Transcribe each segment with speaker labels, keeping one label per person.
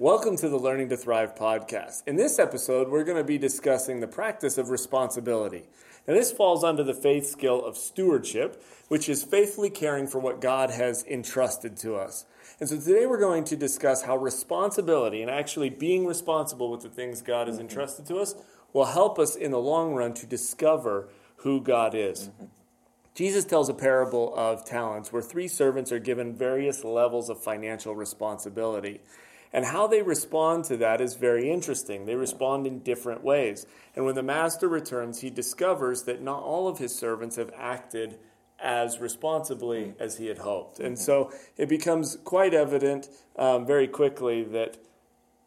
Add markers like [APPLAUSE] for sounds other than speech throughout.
Speaker 1: Welcome to the Learning to Thrive podcast. In this episode, we're going to be discussing the practice of responsibility. Now, this falls under the faith skill of stewardship, which is faithfully caring for what God has entrusted to us. And so today we're going to discuss how responsibility and actually being responsible with the things God has entrusted to us will help us in the long run to discover who God is. Mm-hmm. Jesus tells a parable of talents where three servants are given various levels of financial responsibility. And how they respond to that is very interesting. They respond in different ways. And when the master returns, he discovers that not all of his servants have acted as responsibly as he had hoped. And so it becomes quite evident um, very quickly that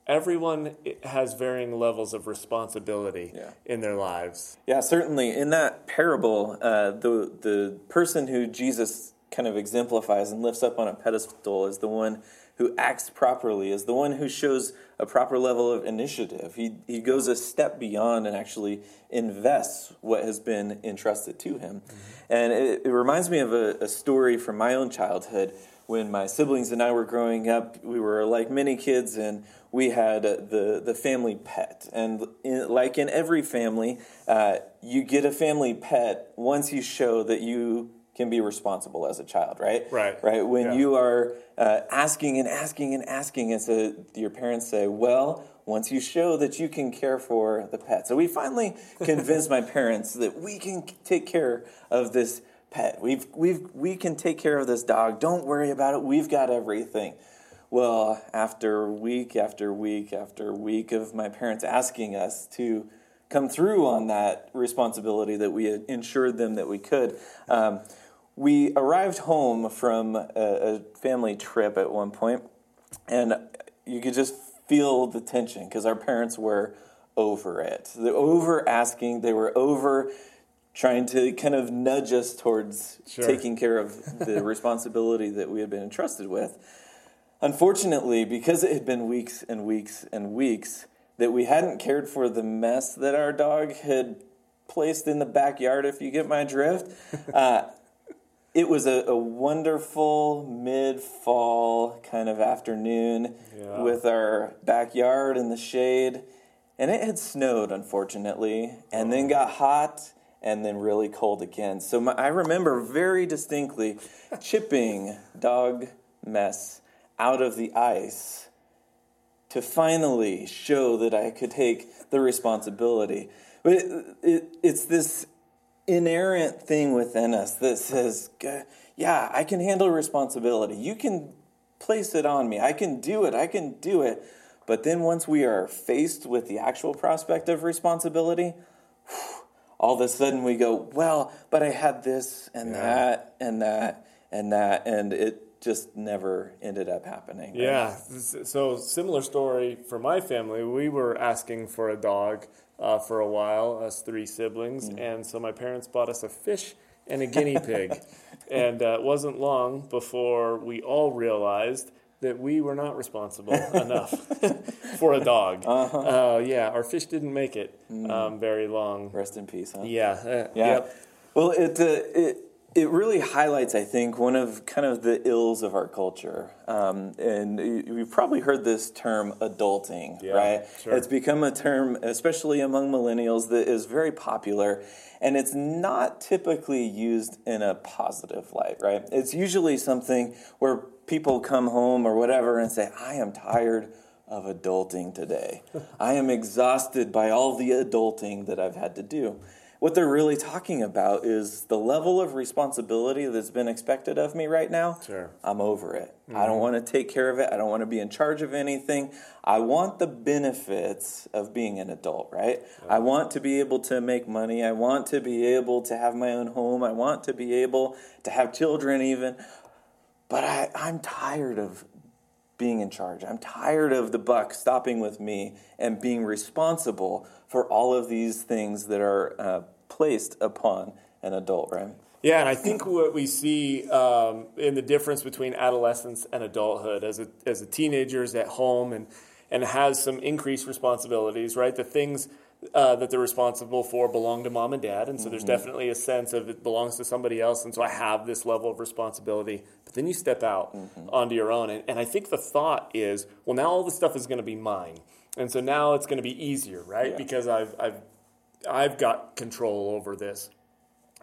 Speaker 1: everyone has varying levels of responsibility yeah. in their lives.
Speaker 2: Yeah, certainly. In that parable, uh, the, the person who Jesus kind of exemplifies and lifts up on a pedestal is the one who acts properly, is the one who shows a proper level of initiative. He, he goes a step beyond and actually invests what has been entrusted to him. Mm-hmm. And it, it, reminds me of a, a story from my own childhood when my siblings and I were growing up, we were like many kids, and we had the the family pet. And in, like in every family, uh, you get a family pet once you show that you can be responsible as a child, right?
Speaker 1: Right.
Speaker 2: Right. When yeah. you are uh, asking and asking and asking, and so your parents say, "Well, once you show that you can care for the pet," so we finally [LAUGHS] convinced my parents that we can take care of this pet. We've we've we can take care of this dog. Don't worry about it. We've got everything. Well, after week after week after week of my parents asking us to come through on that responsibility that we had ensured them that we could. Um, we arrived home from a, a family trip at one point, and you could just feel the tension because our parents were over it. They're over asking, they were over trying to kind of nudge us towards sure. taking care of the [LAUGHS] responsibility that we had been entrusted with. Unfortunately, because it had been weeks and weeks and weeks that we hadn't cared for the mess that our dog had placed in the backyard, if you get my drift, [LAUGHS] uh, it was a, a wonderful mid fall kind of afternoon yeah. with our backyard in the shade. And it had snowed, unfortunately, and then oh. got hot and then really cold again. So my, I remember very distinctly chipping dog mess out of the ice to finally show that I could take the responsibility. But it, it, it's this inerrant thing within us that says, yeah, I can handle responsibility. You can place it on me. I can do it. I can do it. But then once we are faced with the actual prospect of responsibility, all of a sudden we go, well, but I had this and yeah. that and that and that. And it just never ended up happening.
Speaker 1: Yeah. So, similar story for my family. We were asking for a dog uh, for a while, us three siblings. Mm-hmm. And so my parents bought us a fish and a guinea pig. [LAUGHS] and uh, it wasn't long before we all realized that we were not responsible [LAUGHS] enough [LAUGHS] for a dog. Uh-huh. Uh, yeah, our fish didn't make it mm. um, very long.
Speaker 2: Rest in peace, huh?
Speaker 1: Yeah. Uh,
Speaker 2: yeah. Yep. Well, it, uh, it it really highlights, I think, one of kind of the ills of our culture. Um, and you've probably heard this term adulting, yeah, right? Sure. It's become a term, especially among millennials, that is very popular. And it's not typically used in a positive light, right? It's usually something where people come home or whatever and say, I am tired of adulting today. [LAUGHS] I am exhausted by all the adulting that I've had to do what they're really talking about is the level of responsibility that's been expected of me right now.
Speaker 1: Sure.
Speaker 2: I'm over it. Mm-hmm. I don't want to take care of it. I don't want to be in charge of anything. I want the benefits of being an adult, right? Yeah. I want to be able to make money. I want to be able to have my own home. I want to be able to have children, even. But I, I'm tired of being in charge. I'm tired of the buck stopping with me and being responsible for all of these things that are uh, placed upon an adult, right?
Speaker 1: Yeah, and I think what we see um, in the difference between adolescence and adulthood, as a as a teenager is at home and and has some increased responsibilities, right? The things uh, that they're responsible for belong to mom and dad, and so there's definitely a sense of it belongs to somebody else, and so I have this level of responsibility. But then you step out onto your own, and, and I think the thought is, well, now all this stuff is going to be mine, and so now it's going to be easier, right?
Speaker 2: Yeah.
Speaker 1: Because I've I've I've got control over this.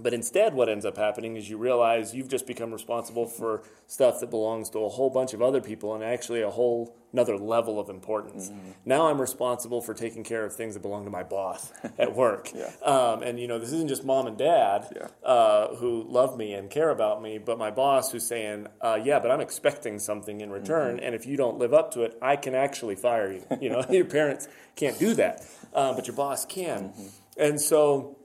Speaker 1: But instead, what ends up happening is you realize you've just become responsible for stuff that belongs to a whole bunch of other people and actually a whole another level of importance.
Speaker 2: Mm-hmm.
Speaker 1: Now I'm responsible for taking care of things that belong to my boss [LAUGHS] at work.
Speaker 2: Yeah.
Speaker 1: um, and you know, this isn't just mom and dad
Speaker 2: Yeah.
Speaker 1: uh, who love me and care about me, but my boss who's saying, uh, "Yeah, but I'm expecting something in return,
Speaker 2: Mm-hmm.
Speaker 1: and if you don't live up to it, I can actually fire you." You know, [LAUGHS] your parents can't do that, uh, but your boss can.
Speaker 2: Mm-hmm.
Speaker 1: And so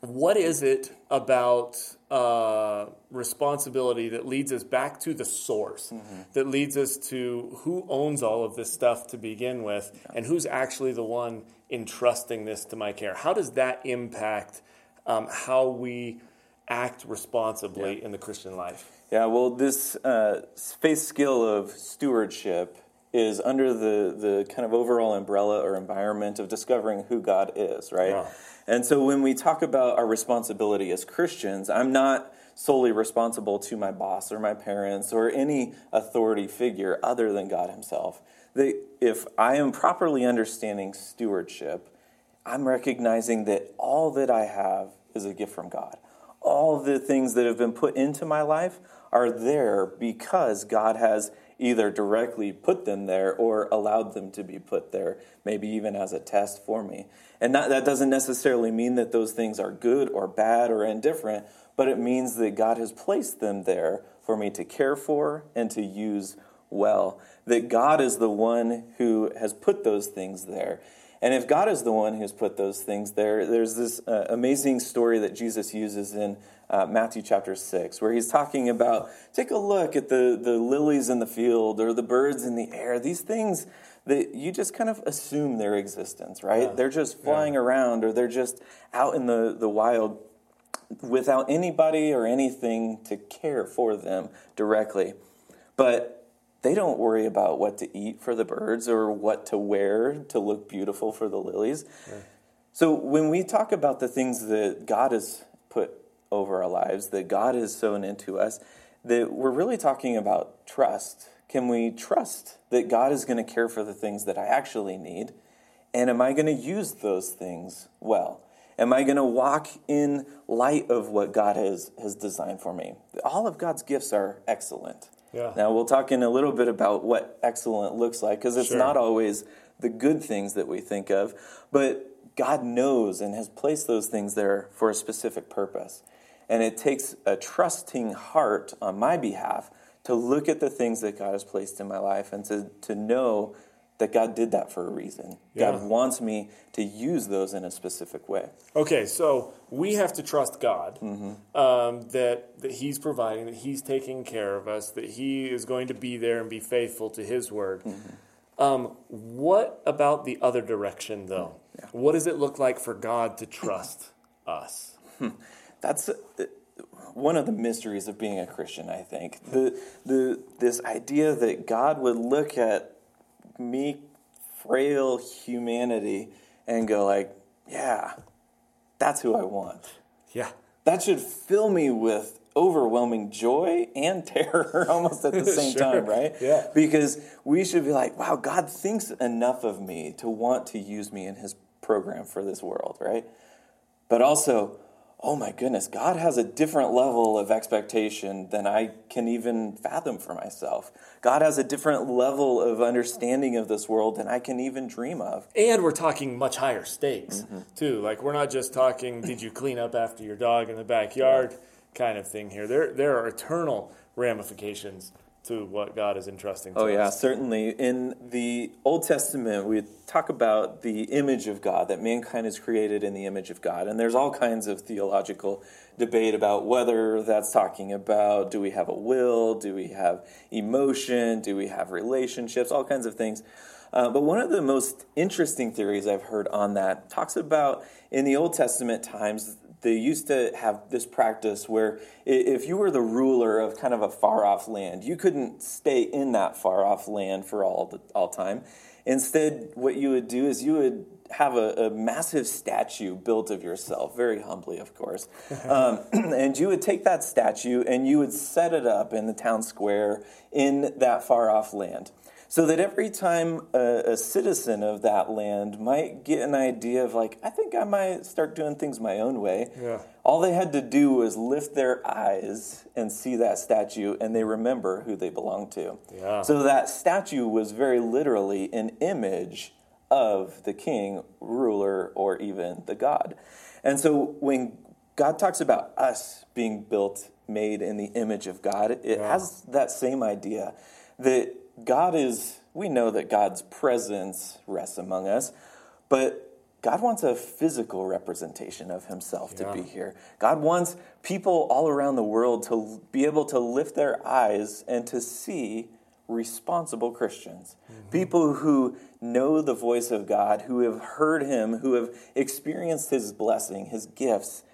Speaker 1: what is it about uh, responsibility that leads us back to the source, that leads us to who owns all of this stuff to begin with, and who's actually the one entrusting this to my care? How does that impact um, how we act responsibly in the Christian life?
Speaker 2: Yeah, well, this uh, faith skill of stewardship is under the, the kind of overall umbrella or environment of discovering who God is, right?
Speaker 1: Yeah.
Speaker 2: And so when we talk about our responsibility as Christians, I'm not solely responsible to my boss or my parents or any authority figure other than God Himself. If I am properly understanding stewardship, I'm recognizing that all that I have is a gift from God. All the things that have been put into my life are there because God has either directly put them there or allowed them to be put there, maybe even as a test for me. And that doesn't necessarily mean that those things are good or bad or indifferent, but it means that God has placed them there for me to care for and to use well. That God is the one who has put those things there. And if God is the one who's put those things there, there's this uh, amazing story that Jesus uses in uh, Matthew chapter 6, where he's talking about take a look at the, the lilies in the field or the birds in the air. These things that you just kind of assume their existence, right?
Speaker 1: Yeah.
Speaker 2: They're just flying around or they're just out in the, the wild without anybody or anything to care for them directly. But they don't worry about what to eat for the birds or what to wear to look beautiful for the lilies. So when we talk about the things that God has put over our lives, that God has sown into us, that we're really talking about trust. Can we trust that God is going to care for the things that I actually need? And am I going to use those things well? Am I going to walk in light of what God has, has designed for me? All of God's gifts are excellent.
Speaker 1: Yeah.
Speaker 2: Now, we'll talk in a little bit about what excellent looks like because it's
Speaker 1: Sure.
Speaker 2: not always the good things that we think of, but God knows and has placed those things there for a specific purpose. And it takes a trusting heart on my behalf to look at the things that God has placed in my life and to, to know that God did that for a reason.
Speaker 1: Yeah.
Speaker 2: God wants me to use those in a specific way.
Speaker 1: Okay, so we have to trust God um, that that He's providing, that He's taking care of us, that He is going to be there and be faithful to His word. Um, what about the other direction, though? What does it look like for God to trust us? [LAUGHS]
Speaker 2: That's uh, one of the mysteries of being a Christian, I think. The, the, this idea that God would look at me, frail humanity, and go like, yeah, that's who I want.
Speaker 1: Yeah,
Speaker 2: That should fill me with overwhelming joy and [LAUGHS] terror almost at the [LAUGHS] same
Speaker 1: Sure.
Speaker 2: time, right?
Speaker 1: Yeah.
Speaker 2: Because we should be like, wow, God thinks enough of me to want to use me in his program for this world, right? But also, oh my goodness, God has a different level of expectation than I can even fathom for myself. God has a different level of understanding of this world than I can even dream of.
Speaker 1: and we're talking much higher stakes
Speaker 2: Mm-hmm.
Speaker 1: too. Like we're not just talking, did you clean up after your dog in the backyard, kind of thing here. There, there are eternal ramifications to what God is entrusting to
Speaker 2: Oh, yeah, certainly. In the Old Testament, we talk about the image of God, that mankind is created in the image of God. And there's all kinds of theological debate about whether that's talking about do we have a will, do we have emotion, do we have relationships, all kinds of things. Uh, but one of the most interesting theories I've heard on that talks about in the Old Testament times, they used to have this practice where if you were the ruler of kind of a far off land, you couldn't stay in that far off land for all the, all time. Instead, what you would do is you would have a, a massive statue built of yourself, very humbly, of course. [LAUGHS] Um, [CLEARS THROAT] and you would take that statue and you would set it up in the town square in that far off land so that every time a, a, citizen of that land might get an idea of like i think i might start doing things my own way
Speaker 1: yeah.
Speaker 2: all they had to do was lift their eyes and see that statue and they remember who they belong to
Speaker 1: yeah.
Speaker 2: so that statue was very literally an image of the king ruler or even the god and so when god talks about us being built made in the image of god it
Speaker 1: Yeah.
Speaker 2: has that same idea that God is, we know that God's presence rests among us, but God wants a physical representation of himself
Speaker 1: Yeah.
Speaker 2: to be here. God wants people all around the world to be able to lift their eyes and to see responsible Christians. Mm-hmm. People who know the voice of God, who have heard him, who have experienced his blessing, his gifts,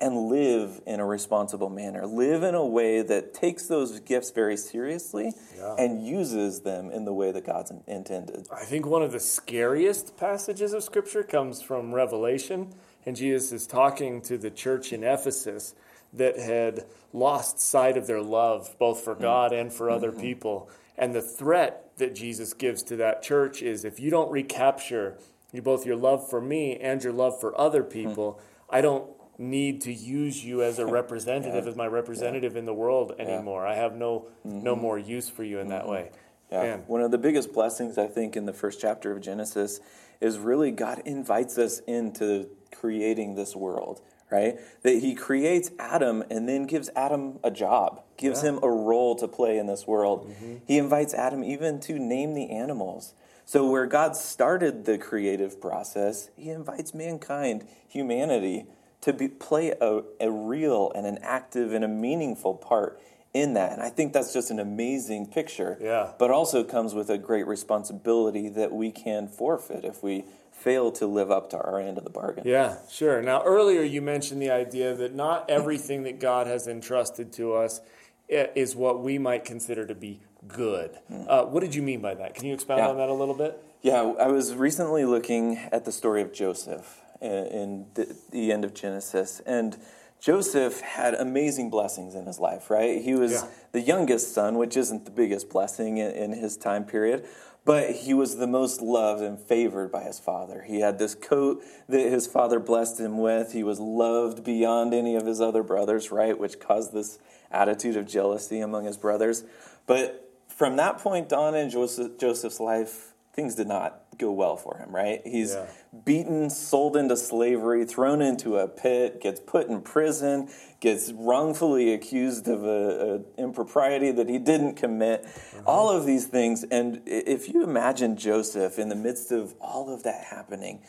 Speaker 2: and live in a responsible manner. Live in a way that takes those gifts very seriously
Speaker 1: Yeah.
Speaker 2: and uses them in the way that God's intended.
Speaker 1: I think one of the scariest passages of Scripture comes from Revelation, and Jesus is talking to the church in Ephesus that had lost sight of their love, both for God and for other mm-hmm. people. And the threat that Jesus gives to that church is if you don't recapture you, both your love for me and your love for other mm-hmm. people, I don't need to use you as a [LAUGHS] representative, as my representative in the world anymore. I have no no mm-hmm. more use for you in that mm-hmm. way.
Speaker 2: Yeah.
Speaker 1: Man.
Speaker 2: One of the biggest blessings, I think, in the first chapter of Genesis is really God invites us into creating this world, right? That He creates Adam and then gives Adam a job, gives
Speaker 1: Yeah.
Speaker 2: him a role to play in this world. Mm-hmm. He invites Adam even to name the animals. So, where God started the creative process, He invites mankind, humanity, to be, play a, a real and an active and a meaningful part in that. And I think that's just an amazing picture.
Speaker 1: Yeah.
Speaker 2: But also comes with a great responsibility that we can forfeit if we fail to live up to our end of the bargain.
Speaker 1: Yeah, sure. Now, earlier you mentioned the idea that not everything that God has entrusted to us is what we might consider to be good. Uh, what did you mean by that? Can you expound
Speaker 2: Yeah.
Speaker 1: on that a little bit?
Speaker 2: Yeah, I was recently looking at the story of Joseph in the, the end of Genesis, and Joseph had amazing blessings in his life, right? He was
Speaker 1: Yeah.
Speaker 2: the youngest son, which isn't the biggest blessing in, in his time period, but he was the most loved and favored by his father. He had this coat that his father blessed him with. He was loved beyond any of his other brothers, right? Which caused this attitude of jealousy among his brothers. But from that point on in Joseph, Joseph's life, things did not go well for him, right? He's
Speaker 1: Yeah.
Speaker 2: beaten, sold into slavery, thrown into a pit, gets put in prison, gets wrongfully accused of a, a impropriety that he didn't commit. Mm-hmm. All of these things, and if you imagine Joseph in the midst of all of that happening,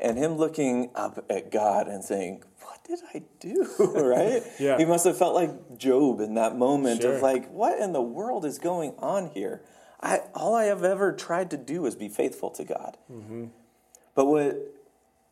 Speaker 2: and him looking up at God and saying, "What did I do?" [LAUGHS] right? [LAUGHS]
Speaker 1: Yeah.
Speaker 2: He must have felt like Job in that moment
Speaker 1: Sure.
Speaker 2: of like, "What in the world is going on here?" I all I have ever tried to do is be faithful to God. Mm-hmm. But what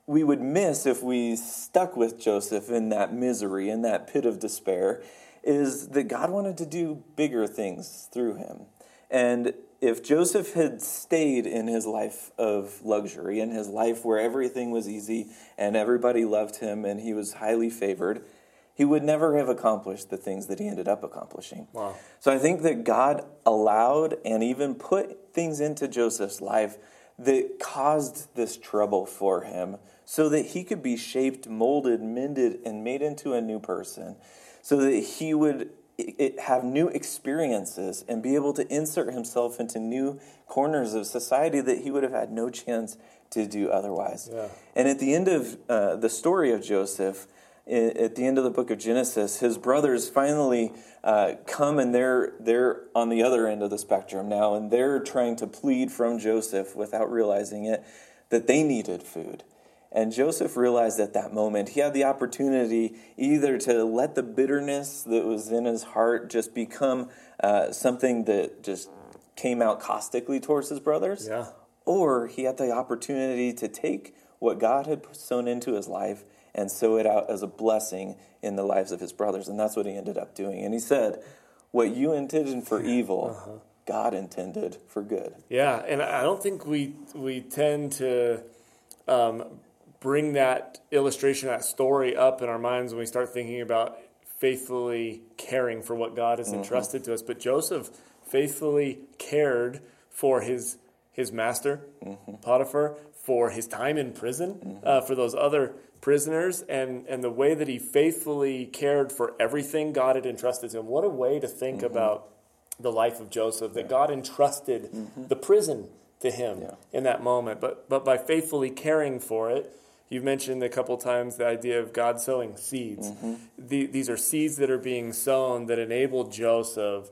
Speaker 2: we would miss if we stuck with Joseph in that misery, in that pit of despair, is that God wanted to do bigger things through him. And if Joseph had stayed in his life of luxury, in his life where everything was easy and everybody loved him and he was highly favored, he would never have accomplished the things that he ended up accomplishing.
Speaker 1: Wow.
Speaker 2: So I think that God allowed and even put things into Joseph's life that caused this trouble for him so that he could be shaped, molded, mended, and made into a new person, so that he would have new experiences and be able to insert himself into new corners of society that he would have had no chance to do otherwise.
Speaker 1: Yeah.
Speaker 2: And at the end of uh, the story of Joseph, at the end of the book of Genesis, his brothers finally uh, come and they're they're on the other end of the spectrum now, and they're trying to plead from Joseph without realizing it that they needed food. And Joseph realized at that moment he had the opportunity either to let the bitterness that was in his heart just become uh, something that just came out caustically towards his brothers,
Speaker 1: Yeah.
Speaker 2: or he had the opportunity to take what God had sown into his life and sow it out as a blessing in the lives of his brothers. And that's what he ended up doing. And he said, What you intended for evil, uh-huh. God intended for good.
Speaker 1: Yeah, and I don't think we we tend to um, bring that illustration, that story up in our minds when we start thinking about faithfully caring for what God has mm-hmm. entrusted to us. But Joseph faithfully cared for his his master, mm-hmm. Potiphar, for his time in prison, uh, for those other prisoners, and and the way that he faithfully cared for everything God had entrusted to him. What a way to think mm-hmm. about the life of Joseph that God entrusted mm-hmm. the prison to him
Speaker 2: Yeah.
Speaker 1: in that moment. But but by faithfully caring for it, you've mentioned a couple times the idea of God sowing seeds. Mm-hmm. The, these are seeds that are being sown that enable Joseph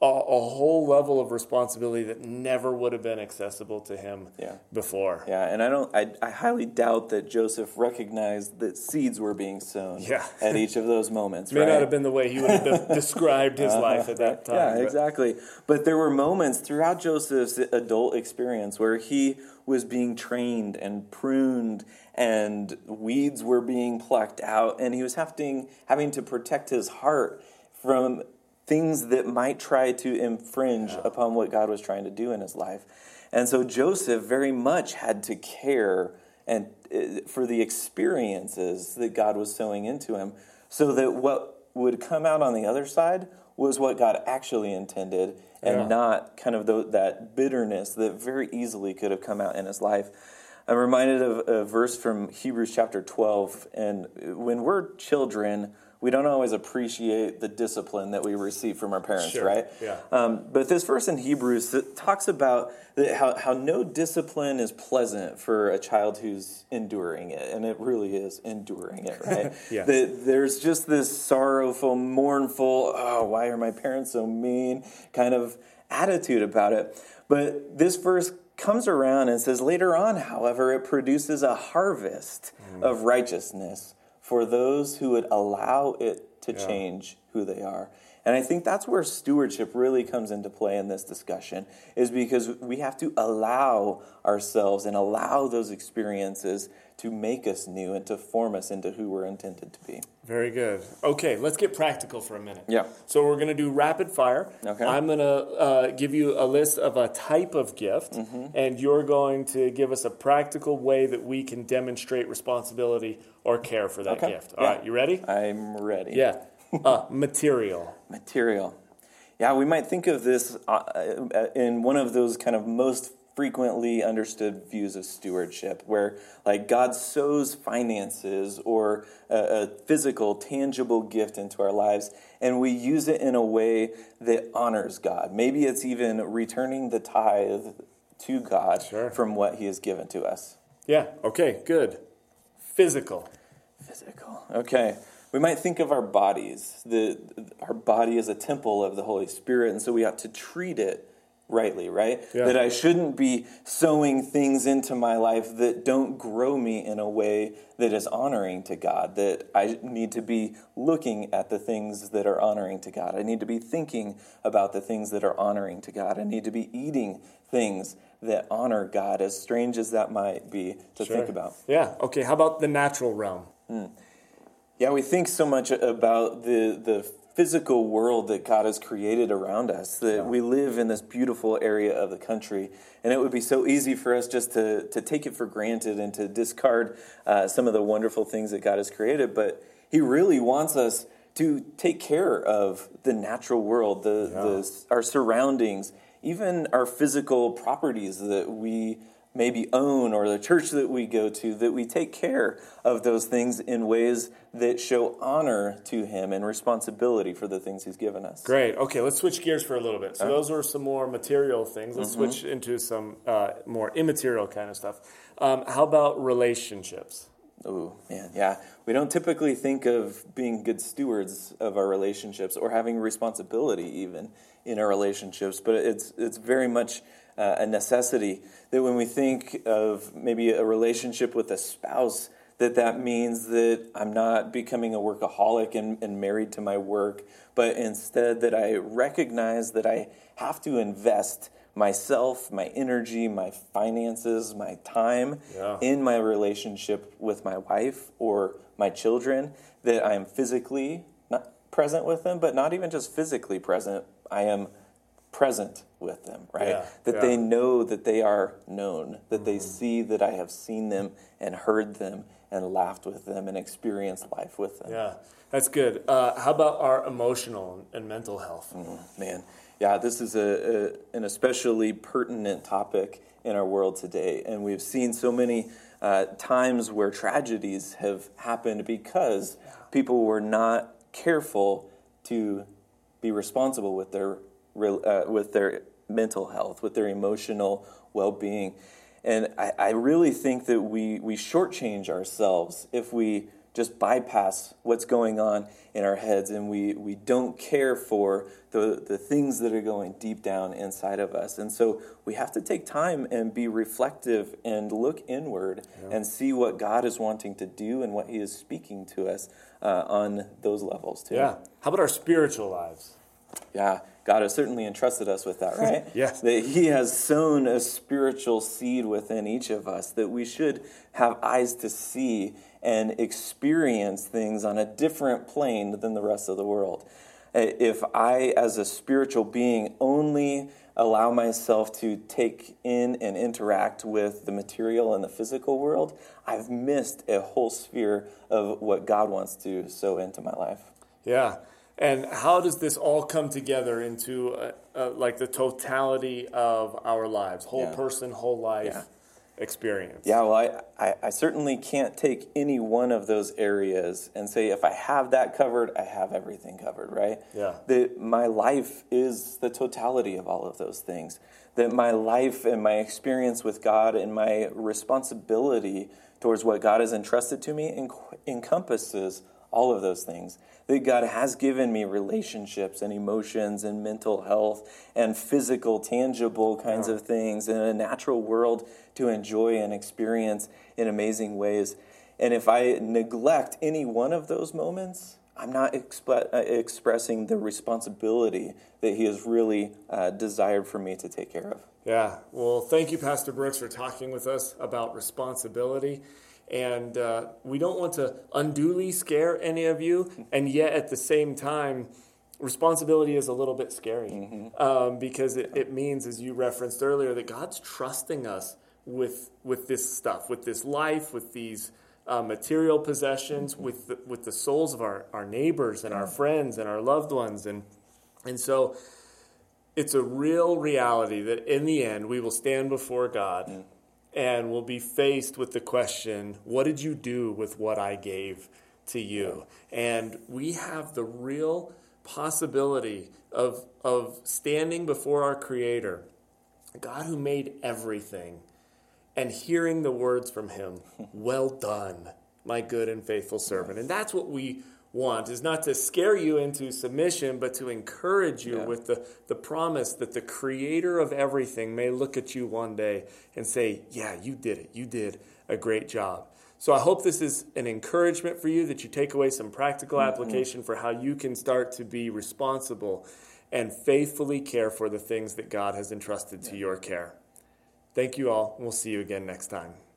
Speaker 1: a, a whole level of responsibility that never would have been accessible to him
Speaker 2: Yeah.
Speaker 1: before.
Speaker 2: Yeah, and I don't. I, I highly doubt that Joseph recognized that seeds were being sown
Speaker 1: Yeah. [LAUGHS]
Speaker 2: at each of those moments.
Speaker 1: May
Speaker 2: right?
Speaker 1: not have been the way he would have [LAUGHS] described his life at that uh-huh. time.
Speaker 2: Yeah,
Speaker 1: but-
Speaker 2: exactly. But there were moments throughout Joseph's adult experience where he was being trained and pruned and weeds were being plucked out and he was having having to protect his heart from things that might try to infringe upon what God was trying to do in his life. And so Joseph very much had to care and uh, for the experiences that God was sowing into him so that what would come out on the other side was what God actually intended and
Speaker 1: Yeah.
Speaker 2: not kind of tho- that bitterness that very easily could have come out in his life. I'm reminded of a verse from Hebrews chapter 12. And when we're children, we don't always appreciate the discipline that we receive from our parents,
Speaker 1: Sure,
Speaker 2: right?
Speaker 1: yeah.
Speaker 2: Um, but this verse in Hebrews talks about how, how no discipline is pleasant for a child who's enduring it. And it really is enduring it, right? [LAUGHS]
Speaker 1: Yeah.
Speaker 2: That there's just this sorrowful, mournful, oh, why are my parents so mean kind of attitude about it. But this verse comes around and says, later on, however, it produces a harvest
Speaker 1: Mm.
Speaker 2: of righteousness for those who would allow it to
Speaker 1: Yeah.
Speaker 2: change who they are. And I think that's where stewardship really comes into play in this discussion, is because we have to allow ourselves and allow those experiences to make us new and to form us into who we're intended to be.
Speaker 1: Very good. Okay, let's get practical for a minute.
Speaker 2: Yeah.
Speaker 1: So we're going to do rapid fire.
Speaker 2: Okay.
Speaker 1: I'm going to uh, give you a list of a type of gift,
Speaker 2: Mm-hmm.
Speaker 1: and you're going to give us a practical way that we can demonstrate responsibility or care for that
Speaker 2: Okay.
Speaker 1: gift. All
Speaker 2: Yeah.
Speaker 1: right, you ready?
Speaker 2: I'm ready.
Speaker 1: Yeah. Uh, material.
Speaker 2: Material. Yeah, we might think of this uh, uh, in one of those kind of most frequently understood views of stewardship, where like God sows finances or a, a physical, tangible gift into our lives, and we use it in a way that honors God. Maybe it's even returning the tithe to God
Speaker 1: Sure.
Speaker 2: from what He has given to us.
Speaker 1: Yeah. Okay. Good. Physical.
Speaker 2: Physical. Okay. We might think of our bodies. The our body is a temple of the Holy Spirit, and so we ought to treat it rightly, right?
Speaker 1: Yeah.
Speaker 2: That I shouldn't be sowing things into my life that don't grow me in a way that is honoring to God. That I need to be looking at the things that are honoring to God. I need to be thinking about the things that are honoring to God. I need to be eating things that honor God, as strange as that might be to think about.
Speaker 1: Yeah. Okay. How about the natural realm? Hmm.
Speaker 2: Yeah, we think so much about the the physical world that God has created around us. That we live in this beautiful area of the country, and it would be so easy for us just to to take it for granted and to discard uh, some of the wonderful things that God has created. But He really wants us to take care of the natural world, the, the our surroundings, even our physical properties that we maybe own or the church that we go to, that we take care of those things in ways that show honor to Him and responsibility for the things He's given us.
Speaker 1: Great. Okay, let's switch gears for a little bit. So those were some more material things. Let's
Speaker 2: Mm-hmm.
Speaker 1: switch into some uh, more immaterial kind of stuff. Um, how about relationships?
Speaker 2: Oh, man, yeah. We don't typically think of being good stewards of our relationships or having responsibility even in our relationships, but it's, it's very much uh, a necessity that when we think of maybe a relationship with a spouse, that that means that I'm not becoming a workaholic and, and married to my work, but instead that I recognize that I have to invest myself, my energy, my finances, my time
Speaker 1: Yeah.
Speaker 2: in my relationship with my wife or my children, that I am physically not present with them, but not even just physically present. I am present with them, right?
Speaker 1: Yeah,
Speaker 2: that
Speaker 1: yeah.
Speaker 2: they know that they are known, that they
Speaker 1: Mm-hmm.
Speaker 2: see that I have seen them and heard them and laughed with them and experienced life with them.
Speaker 1: Yeah, that's good. Uh, how about our emotional and mental health?
Speaker 2: Man, yeah, this is a, a an especially pertinent topic in our world today, and we've seen so many uh, times where tragedies have happened because people were not careful to be responsible with their uh, with their mental health, with their emotional well being, and I, I really think that we we shortchange ourselves if we just bypass what's going on in our heads and we, we don't care for the, the things that are going deep down inside of us. And so we have to take time and be reflective and look inward and see what God is wanting to do and what He is speaking to us uh, on those levels too.
Speaker 1: Yeah. How about our spiritual lives?
Speaker 2: Yeah, God has certainly entrusted us with that, right?
Speaker 1: Yes.
Speaker 2: That He has sown a spiritual seed within each of us that we should have eyes to see and experience things on a different plane than the rest of the world. If I, as a spiritual being, only allow myself to take in and interact with the material and the physical world, I've missed a whole sphere of what God wants to sow into my life.
Speaker 1: Yeah. And how does this all come together into uh, uh, like the totality of our lives, whole
Speaker 2: Yeah.
Speaker 1: person, whole life
Speaker 2: Yeah.
Speaker 1: experience?
Speaker 2: Yeah, well, I, I, I certainly can't take any one of those areas and say if I have that covered, I have everything covered, right?
Speaker 1: Yeah.
Speaker 2: That my life is the totality of all of those things. That my life and my experience with God and my responsibility towards what God has entrusted to me enc- encompasses all of those things. That God has given me relationships and emotions and mental health and physical, tangible kinds of things and a natural world to enjoy and experience in amazing ways. And if I neglect any one of those moments, I'm not exp- uh, expressing the responsibility that He has really uh, desired for me to take care of.
Speaker 1: Yeah. Well, thank you, Pastor Brooks, for talking with us about responsibility. And uh, we don't want to unduly scare any of you. And yet, at the same time, responsibility is a little bit scary. Um, because it, it means, as you referenced earlier, that God's trusting us with, with this stuff, with this life, with these. Uh, material possessions with the, with the souls of our, our neighbors and our friends and our loved ones. And and so it's a real reality that in the end we will stand before God and will be faced with the question, What did you do with what I gave to you? And we have the real possibility of, of standing before our Creator, God who made everything, and hearing the words from Him, Well done, my good and faithful servant. And that's what we want is not to scare you into submission, but to encourage you
Speaker 2: Yeah.
Speaker 1: with the, the promise that the creator of everything may look at you one day and say, Yeah, you did it. You did a great job. So I hope this is an encouragement for you that you take away some practical mm-hmm. application for how you can start to be responsible and faithfully care for the things that God has entrusted to your care. Thank you all. We'll see you again next time.